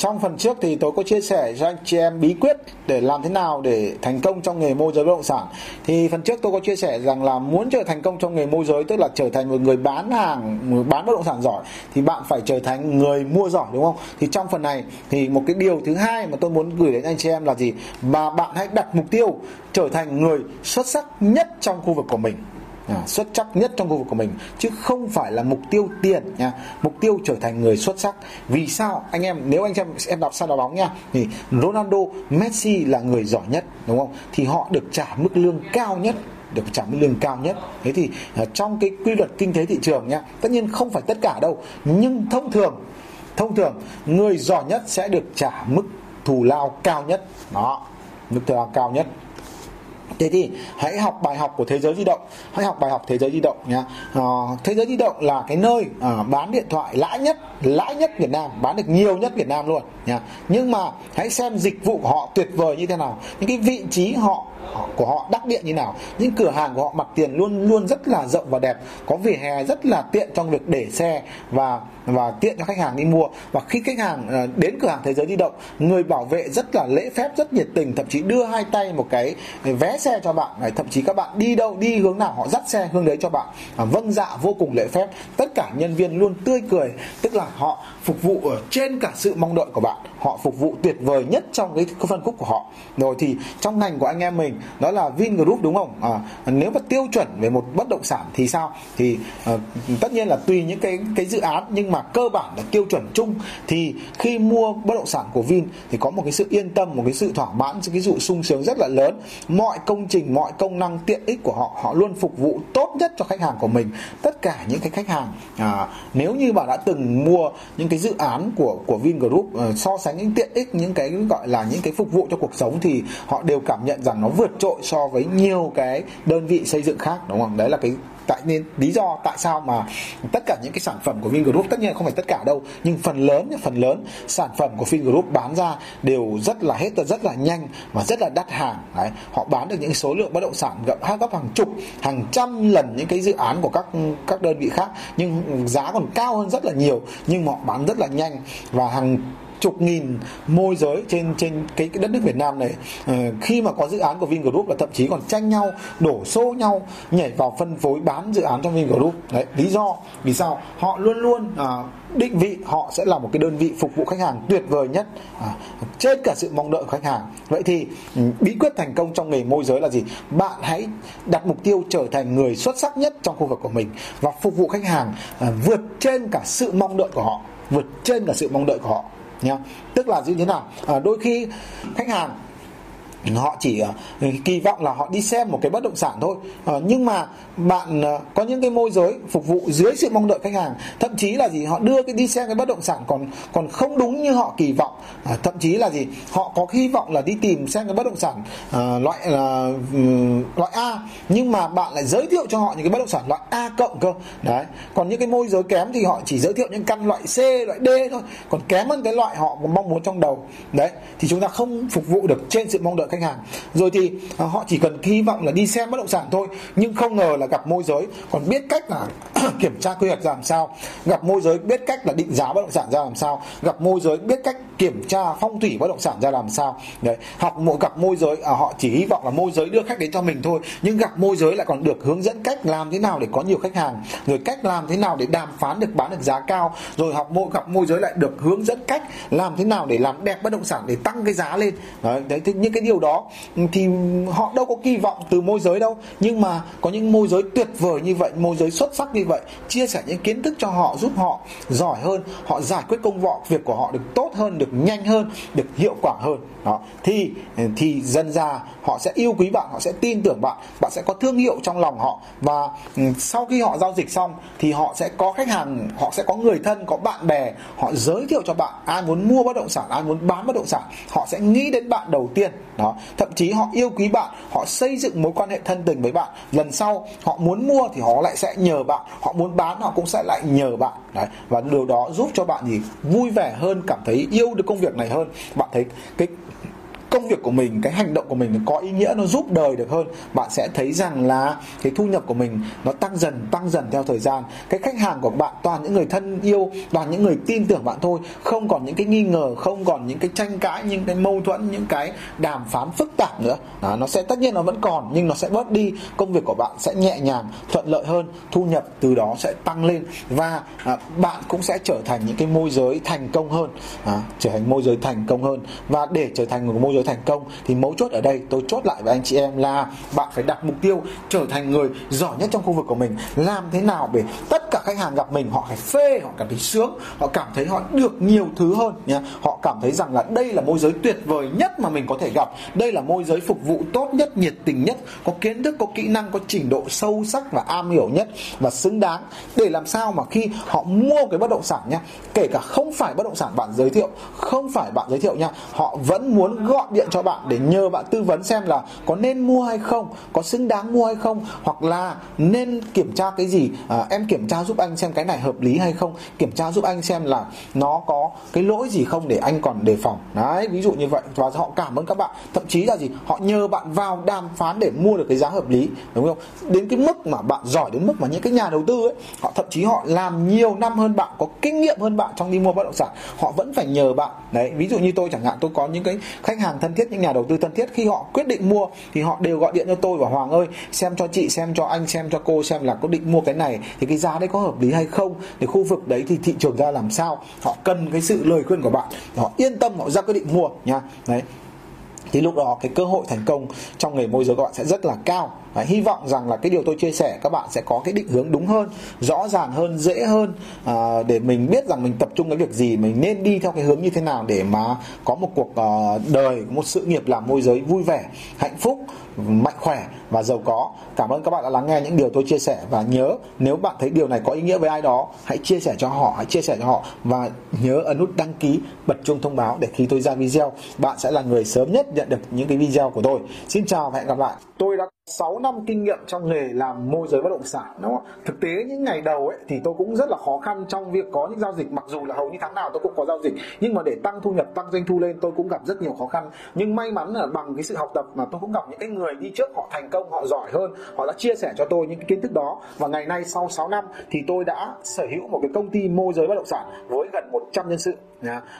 trong phần trước thì tôi có chia sẻ cho anh chị em bí quyết để làm thế nào để thành công trong nghề môi giới bất động sản. Thì phần trước tôi có chia sẻ rằng là muốn trở thành công trong nghề môi giới, tức là trở thành một người bán hàng người bán bất động sản giỏi, thì bạn phải trở thành người mua giỏi, đúng không? Thì trong phần này thì một cái điều thứ hai mà tôi muốn gửi đến anh chị em là gì? Mà bạn hãy đặt mục tiêu trở thành người xuất sắc nhất trong khu vực của mình à, xuất sắc nhất trong khu vực của mình chứ không phải là mục tiêu tiền nha mục tiêu trở thành người xuất sắc. Vì sao? Anh em nếu anh em em đọc sao đá bóng nha thì Ronaldo Messi là người giỏi nhất đúng không? Thì họ được trả mức lương cao nhất được trả mức lương cao nhất. Thế thì à, trong cái quy luật kinh tế thị trường nha tất nhiên không phải tất cả đâu nhưng thông thường thông thường người giỏi nhất sẽ được trả mức thù lao cao nhất. Đó mức thù lao cao nhất. Thế thì hãy học bài học của thế giới di động. Hãy học bài học thế giới di động nhá. À, Thế giới di động là cái nơi à, bán điện thoại lãi nhất Lãi nhất Việt Nam Bán được nhiều nhất Việt Nam luôn nhá. Nhưng mà hãy xem dịch vụ của họ tuyệt vời như thế nào. Những cái vị trí họ của họ đắc địa như nào. Những cửa hàng của họ mặt tiền luôn luôn rất là rộng và đẹp. Có vỉa hè rất là tiện trong việc để xe và và tiện cho khách hàng đi mua. Và khi khách hàng ờ, đến cửa hàng thế giới di động, người bảo vệ rất là lễ phép, rất nhiệt tình, thậm chí đưa hai tay một cái vé xe cho bạn. Thậm chí các bạn đi đâu, đi hướng nào, họ dắt xe hướng đấy cho bạn. À, vâng dạ vô cùng lễ phép. Tất cả nhân viên luôn tươi cười, tức là họ phục vụ ở trên cả sự mong đợi của bạn. Họ phục vụ tuyệt vời nhất trong cái phân khúc của họ. Rồi thì trong ngành của anh em mình đó là Vingroup đúng không? À, nếu mà tiêu chuẩn về một bất động sản thì sao? Thì à, tất nhiên là tùy những cái cái dự án nhưng mà cơ bản là tiêu chuẩn chung. Thì khi mua bất động sản của Vin thì có một cái sự yên tâm một cái sự thỏa mãn cái sự sung sướng rất là lớn. Mọi công trình mọi công năng tiện ích của họ họ luôn phục vụ tốt nhất cho khách hàng của mình. Tất cả những cái khách hàng à, nếu như bạn đã từng mua những cái dự án của của Vingroup uh, so sánh những tiện ích những cái gọi là những cái phục vụ cho cuộc sống thì họ đều cảm nhận rằng nó vượt trội so với nhiều cái đơn vị xây dựng khác đúng không? Đấy là cái tại nên, lý do tại sao mà tất cả những cái sản phẩm của Vingroup, tất nhiên không phải tất cả đâu, nhưng phần lớn phần lớn sản phẩm của Vingroup bán ra đều rất là hết, rất là nhanh và rất là đắt hàng. Đấy, họ bán được những số lượng bất động sản gấp gấp hàng chục, hàng trăm lần những cái dự án của các các đơn vị khác, nhưng giá còn cao hơn rất là nhiều, nhưng họ bán rất là nhanh và hàng chục nghìn môi giới trên trên cái, cái đất nước Việt Nam này. Uh, khi mà có dự án của Vingroup là thậm chí còn tranh nhau đổ xô nhau nhảy vào phân phối bán dự án trong Vingroup. Đấy lý do vì sao họ luôn luôn uh, định vị họ sẽ là một cái đơn vị phục vụ khách hàng tuyệt vời nhất à, trên cả sự mong đợi của khách hàng. Vậy thì ừ, bí quyết thành công trong nghề môi giới là gì? Bạn hãy đặt mục tiêu trở thành người xuất sắc nhất trong khu vực của mình và phục vụ khách hàng à, vượt trên cả sự mong đợi của họ vượt trên cả sự mong đợi của họ nhá tức là như thế nào? À, đôi khi khách hàng họ chỉ ờ, kỳ vọng là họ đi xem một cái bất động sản thôi. Ờ, nhưng mà bạn ờ, có những cái môi giới phục vụ dưới sự mong đợi khách hàng, thậm chí là gì, họ đưa cái đi xem cái bất động sản còn còn không đúng như họ kỳ vọng. Thậm chí là gì, họ có hy vọng là đi tìm xem cái bất động sản loại loại A, nhưng mà bạn lại giới thiệu cho họ những cái bất động sản loại A cộng cơ. Đấy, còn những cái môi giới kém thì họ chỉ giới thiệu những căn loại C, loại D thôi. Còn kém hơn cái loại họ mong muốn trong đầu. Đấy, thì chúng ta không phục vụ được trên sự mong đợi khách hàng. Rồi thì à, họ chỉ cần hy vọng là đi xem bất động sản thôi nhưng không ngờ là gặp môi giới. Còn biết cách là kiểm tra quy hoạch ra làm sao gặp môi giới biết cách là định giá bất động sản ra làm sao gặp môi giới biết cách kiểm tra phong thủy bất động sản ra làm sao. Đấy học một gặp môi giới à, họ chỉ hy vọng là môi giới đưa khách đến cho mình thôi nhưng gặp môi giới lại còn được hướng dẫn cách làm thế nào để có nhiều khách hàng rồi cách làm thế nào để đàm phán được bán được giá cao rồi học môi gặp môi giới lại được hướng dẫn cách làm thế nào để làm đẹp bất động sản để tăng cái giá lên. Đấy, đấy thì những cái điều đó, thì họ đâu có kỳ vọng từ môi giới đâu. Nhưng mà có những môi giới tuyệt vời như vậy, môi giới xuất sắc như vậy, chia sẻ những kiến thức cho họ, giúp họ giỏi hơn, họ giải quyết công việc của họ được tốt hơn, được nhanh hơn, được hiệu quả hơn. Đó. Thì thì dần ra họ sẽ yêu quý bạn, họ sẽ tin tưởng bạn bạn sẽ có thương hiệu trong lòng họ. Và ừ, sau khi họ giao dịch xong, thì họ sẽ có khách hàng, họ sẽ có người thân, có bạn bè, họ giới thiệu cho bạn. Ai muốn mua bất động sản, ai muốn bán bất động sản, họ sẽ nghĩ đến bạn đầu tiên. Đó thậm chí họ yêu quý bạn, họ xây dựng mối quan hệ thân tình với bạn. Lần sau họ muốn mua thì họ lại sẽ nhờ bạn, họ muốn bán họ cũng sẽ lại nhờ bạn. Đấy, và điều đó giúp cho bạn gì vui vẻ hơn, cảm thấy yêu được công việc này hơn. Bạn thấy cái công việc của mình cái hành động của mình có ý nghĩa nó giúp đời được hơn. Bạn sẽ thấy rằng là cái thu nhập của mình nó tăng dần tăng dần theo thời gian. Cái khách hàng của bạn toàn những người thân yêu toàn những người tin tưởng bạn thôi. Không còn những cái nghi ngờ không còn những cái tranh cãi những cái mâu thuẫn những cái đàm phán phức tạp nữa. Đó, nó sẽ tất nhiên nó vẫn còn nhưng nó sẽ bớt đi. Công việc của bạn sẽ nhẹ nhàng thuận lợi hơn thu nhập từ đó sẽ tăng lên và à, bạn cũng sẽ trở thành những cái môi giới thành công hơn. À, trở thành môi giới thành công hơn. Và để trở thành một môi giới thành công thì mấu chốt ở đây tôi chốt lại với anh chị em là bạn phải đặt mục tiêu trở thành người giỏi nhất trong khu vực của mình. Làm thế nào để tất cả khách hàng gặp mình, họ phải phê, họ cảm thấy sướng, họ cảm thấy họ được nhiều thứ hơn nhé họ cảm thấy rằng là đây là môi giới tuyệt vời nhất mà mình có thể gặp. Đây là môi giới phục vụ tốt nhất, nhiệt tình nhất, có kiến thức, có kỹ năng, có trình độ sâu sắc và am hiểu nhất và xứng đáng. Để làm sao mà khi họ mua cái bất động sản nhé kể cả không phải bất động sản bạn giới thiệu, không phải bạn giới thiệu nha họ vẫn muốn gọi điện cho bạn để nhờ bạn tư vấn xem là có nên mua hay không có xứng đáng mua hay không hoặc là nên kiểm tra cái gì. À, em kiểm tra giúp anh xem cái này hợp lý hay không kiểm tra giúp anh xem là nó có cái lỗi gì không để anh còn đề phòng. Đấy ví dụ như vậy. Và họ cảm ơn các bạn. Thậm chí là gì? Họ nhờ bạn vào đàm phán để mua được cái giá hợp lý. Đúng không? Đến cái mức mà bạn giỏi đến mức mà những cái nhà đầu tư ấy họ thậm chí họ làm nhiều năm hơn bạn có kinh nghiệm hơn bạn trong đi mua bất động sản họ vẫn phải nhờ bạn. Đấy ví dụ như tôi chẳng hạn tôi có những cái khách hàng thân thiết, những nhà đầu tư thân thiết, khi họ quyết định mua thì họ đều gọi điện cho tôi và Hoàng ơi, xem cho chị, xem cho anh, xem cho cô, xem là có định mua cái này, thì cái giá đấy có hợp lý hay không? Thì khu vực đấy thì thị trường ra làm sao? Họ cần cái sự lời khuyên của bạn họ yên tâm, họ ra quyết định mua nha. Đấy. Thì lúc đó cái cơ hội thành công trong nghề môi giới của bạn sẽ rất là cao và hy vọng rằng là cái điều tôi chia sẻ các bạn sẽ có cái định hướng đúng hơn rõ ràng hơn dễ hơn à, để mình biết rằng mình tập trung cái việc gì mình nên đi theo cái hướng như thế nào để mà có một cuộc à, đời một sự nghiệp làm môi giới vui vẻ hạnh phúc mạnh khỏe và giàu có. Cảm ơn các bạn đã lắng nghe những điều tôi chia sẻ. Và nhớ nếu bạn thấy điều này có ý nghĩa với ai đó hãy chia sẻ cho họ hãy chia sẻ cho họ. Và nhớ ấn nút đăng ký bật chuông thông báo để khi tôi ra video bạn sẽ là người sớm nhất nhận được những cái video của tôi. Xin chào và hẹn gặp lại. Tôi đã 6 năm kinh nghiệm trong nghề làm môi giới bất động sản, đúng không? Thực tế những ngày đầu ấy thì tôi cũng rất là khó khăn trong việc có những giao dịch. Mặc dù là hầu như tháng nào tôi cũng có giao dịch, nhưng mà để tăng thu nhập, tăng doanh thu lên tôi cũng gặp rất nhiều khó khăn. Nhưng may mắn là bằng cái sự học tập mà tôi cũng gặp những cái người đi trước họ thành công, họ giỏi hơn, họ đã chia sẻ cho tôi những cái kiến thức đó. Và ngày nay sau 6 năm thì tôi đã sở hữu một cái công ty môi giới bất động sản với gần 100 nhân sự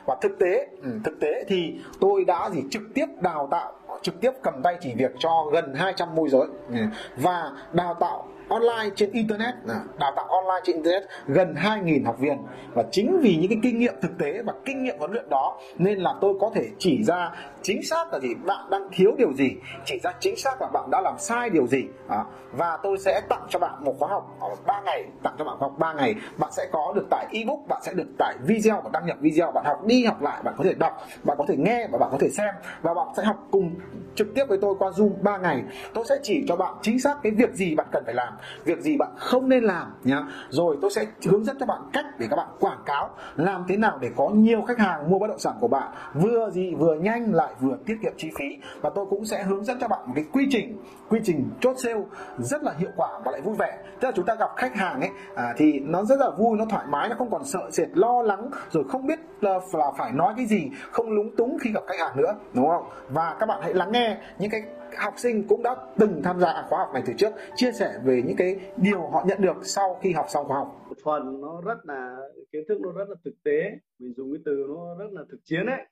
và thực tế ừ, thực tế thì tôi đã gì trực tiếp đào tạo trực tiếp cầm tay chỉ việc cho gần 200 môi giới. Ừ. Và đào tạo online trên internet. Đào tạo online trên internet gần 2.000 học viên. Và chính vì những cái kinh nghiệm thực tế và kinh nghiệm huấn luyện đó nên là tôi có thể chỉ ra chính xác là gì bạn đang thiếu điều gì chỉ ra chính xác là bạn đã làm sai điều gì. À, và tôi sẽ tặng cho bạn một khóa học ở 3 ngày tặng cho bạn khóa học 3 ngày. Bạn sẽ có được tải ebook bạn sẽ được tải video và đăng nhập video bạn học đi học lại bạn có thể đọc bạn có thể nghe và bạn có thể xem. Và bạn sẽ học cùng trực tiếp với tôi qua zoom 3 ngày. Tôi sẽ chỉ cho bạn chính xác cái việc gì bạn cần phải làm việc gì bạn không nên làm nhá. Rồi tôi sẽ hướng dẫn cho bạn cách để các bạn quảng cáo làm thế nào để có nhiều khách hàng mua bất động sản của bạn. Vừa gì vừa nhanh lại vừa tiết kiệm chi phí. Và tôi cũng sẽ hướng dẫn cho bạn một cái quy trình quy trình chốt sale rất là hiệu quả và lại vui vẻ. Tức là chúng ta gặp khách hàng ấy à, thì nó rất là vui nó thoải mái nó không còn sợ sệt lo lắng rồi không biết là, là phải nói cái gì không lúng túng khi gặp khách hàng nữa đúng không? Và các bạn hãy lắng nghe những cái học sinh cũng đã từng tham gia khóa học này từ trước chia sẻ về những cái điều họ nhận được sau khi học xong khóa học. Một phần nó rất là kiến thức nó rất là thực tế mình dùng cái từ nó rất là thực chiến đấy.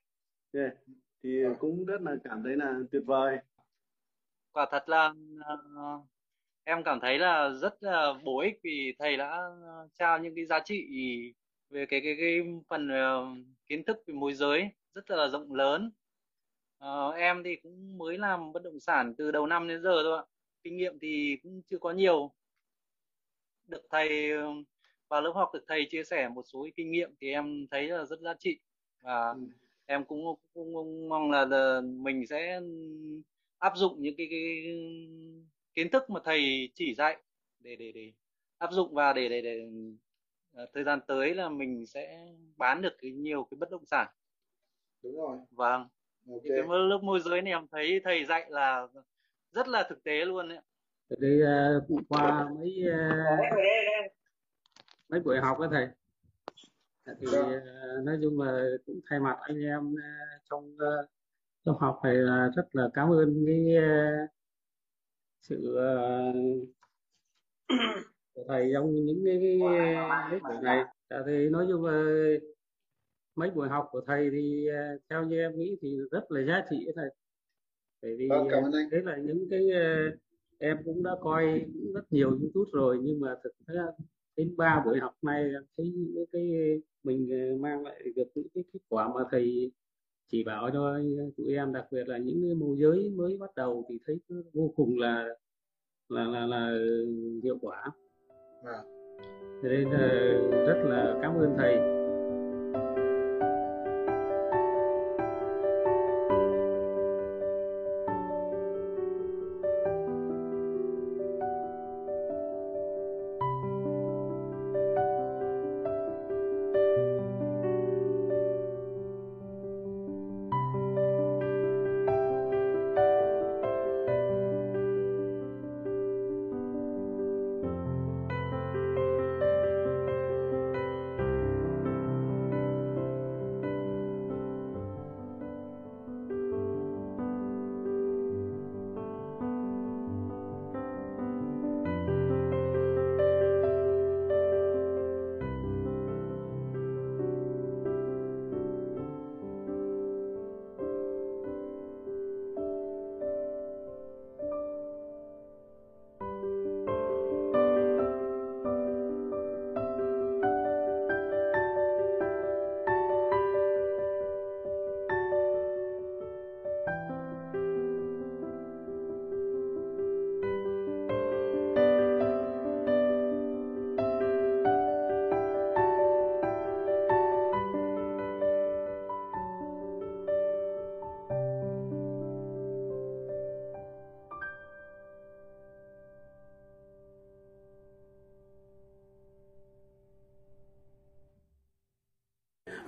Yeah. thì cũng rất là cảm thấy là tuyệt vời. Quả thật là uh, em cảm thấy là rất là bổ ích vì thầy đã trao những cái giá trị về cái cái cái phần uh, kiến thức về môi giới rất là rộng lớn Ờ, em thì cũng mới làm bất động sản từ đầu năm đến giờ thôi ạ. Kinh nghiệm thì cũng chưa có nhiều. Được thầy vào lớp học được thầy chia sẻ một số kinh nghiệm thì em thấy là rất giá trị và ừ. em cũng, cũng, cũng mong là, là mình sẽ áp dụng những cái, cái kiến thức mà thầy chỉ dạy để để để áp dụng và để để, để ờ, thời gian tới là mình sẽ bán được cái nhiều cái bất động sản. Đúng rồi. Vâng okay. cái lớp môi giới này em thấy thầy dạy là rất là thực tế luôn đấy đi uh, qua mấy uh, mấy buổi học đó thầy. Thì uh, nói chung là cũng thay mặt anh em uh, trong uh, trong học này là rất là cảm ơn cái uh, sự uh, của thầy trong những cái, cái mấy buổi này. Dạ, thì nói chung là mấy buổi học của thầy thì uh, theo như em nghĩ thì rất là giá trị thầy bởi vì vâng, cảm ơn anh. đấy là những cái uh, em cũng đã coi rất nhiều youtube rồi nhưng mà thực ra đến ba buổi học này thấy những cái mình mang lại được những cái kết quả mà thầy chỉ bảo cho tụi em đặc biệt là những môi giới mới bắt đầu thì thấy vô cùng là là là, là hiệu quả à. nên rất là cảm ơn thầy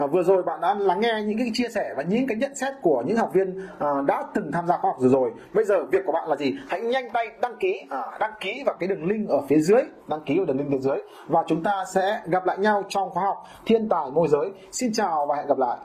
à, vừa rồi bạn đã lắng nghe những cái chia sẻ và những cái nhận xét của những học viên à, đã từng tham gia khóa học rồi rồi. Bây giờ việc của bạn là gì? Hãy nhanh tay đăng ký à, đăng ký vào cái đường link ở phía dưới đăng ký vào đường link phía dưới. Và chúng ta sẽ gặp lại nhau trong khóa học thiên tài môi giới. Xin chào và hẹn gặp lại.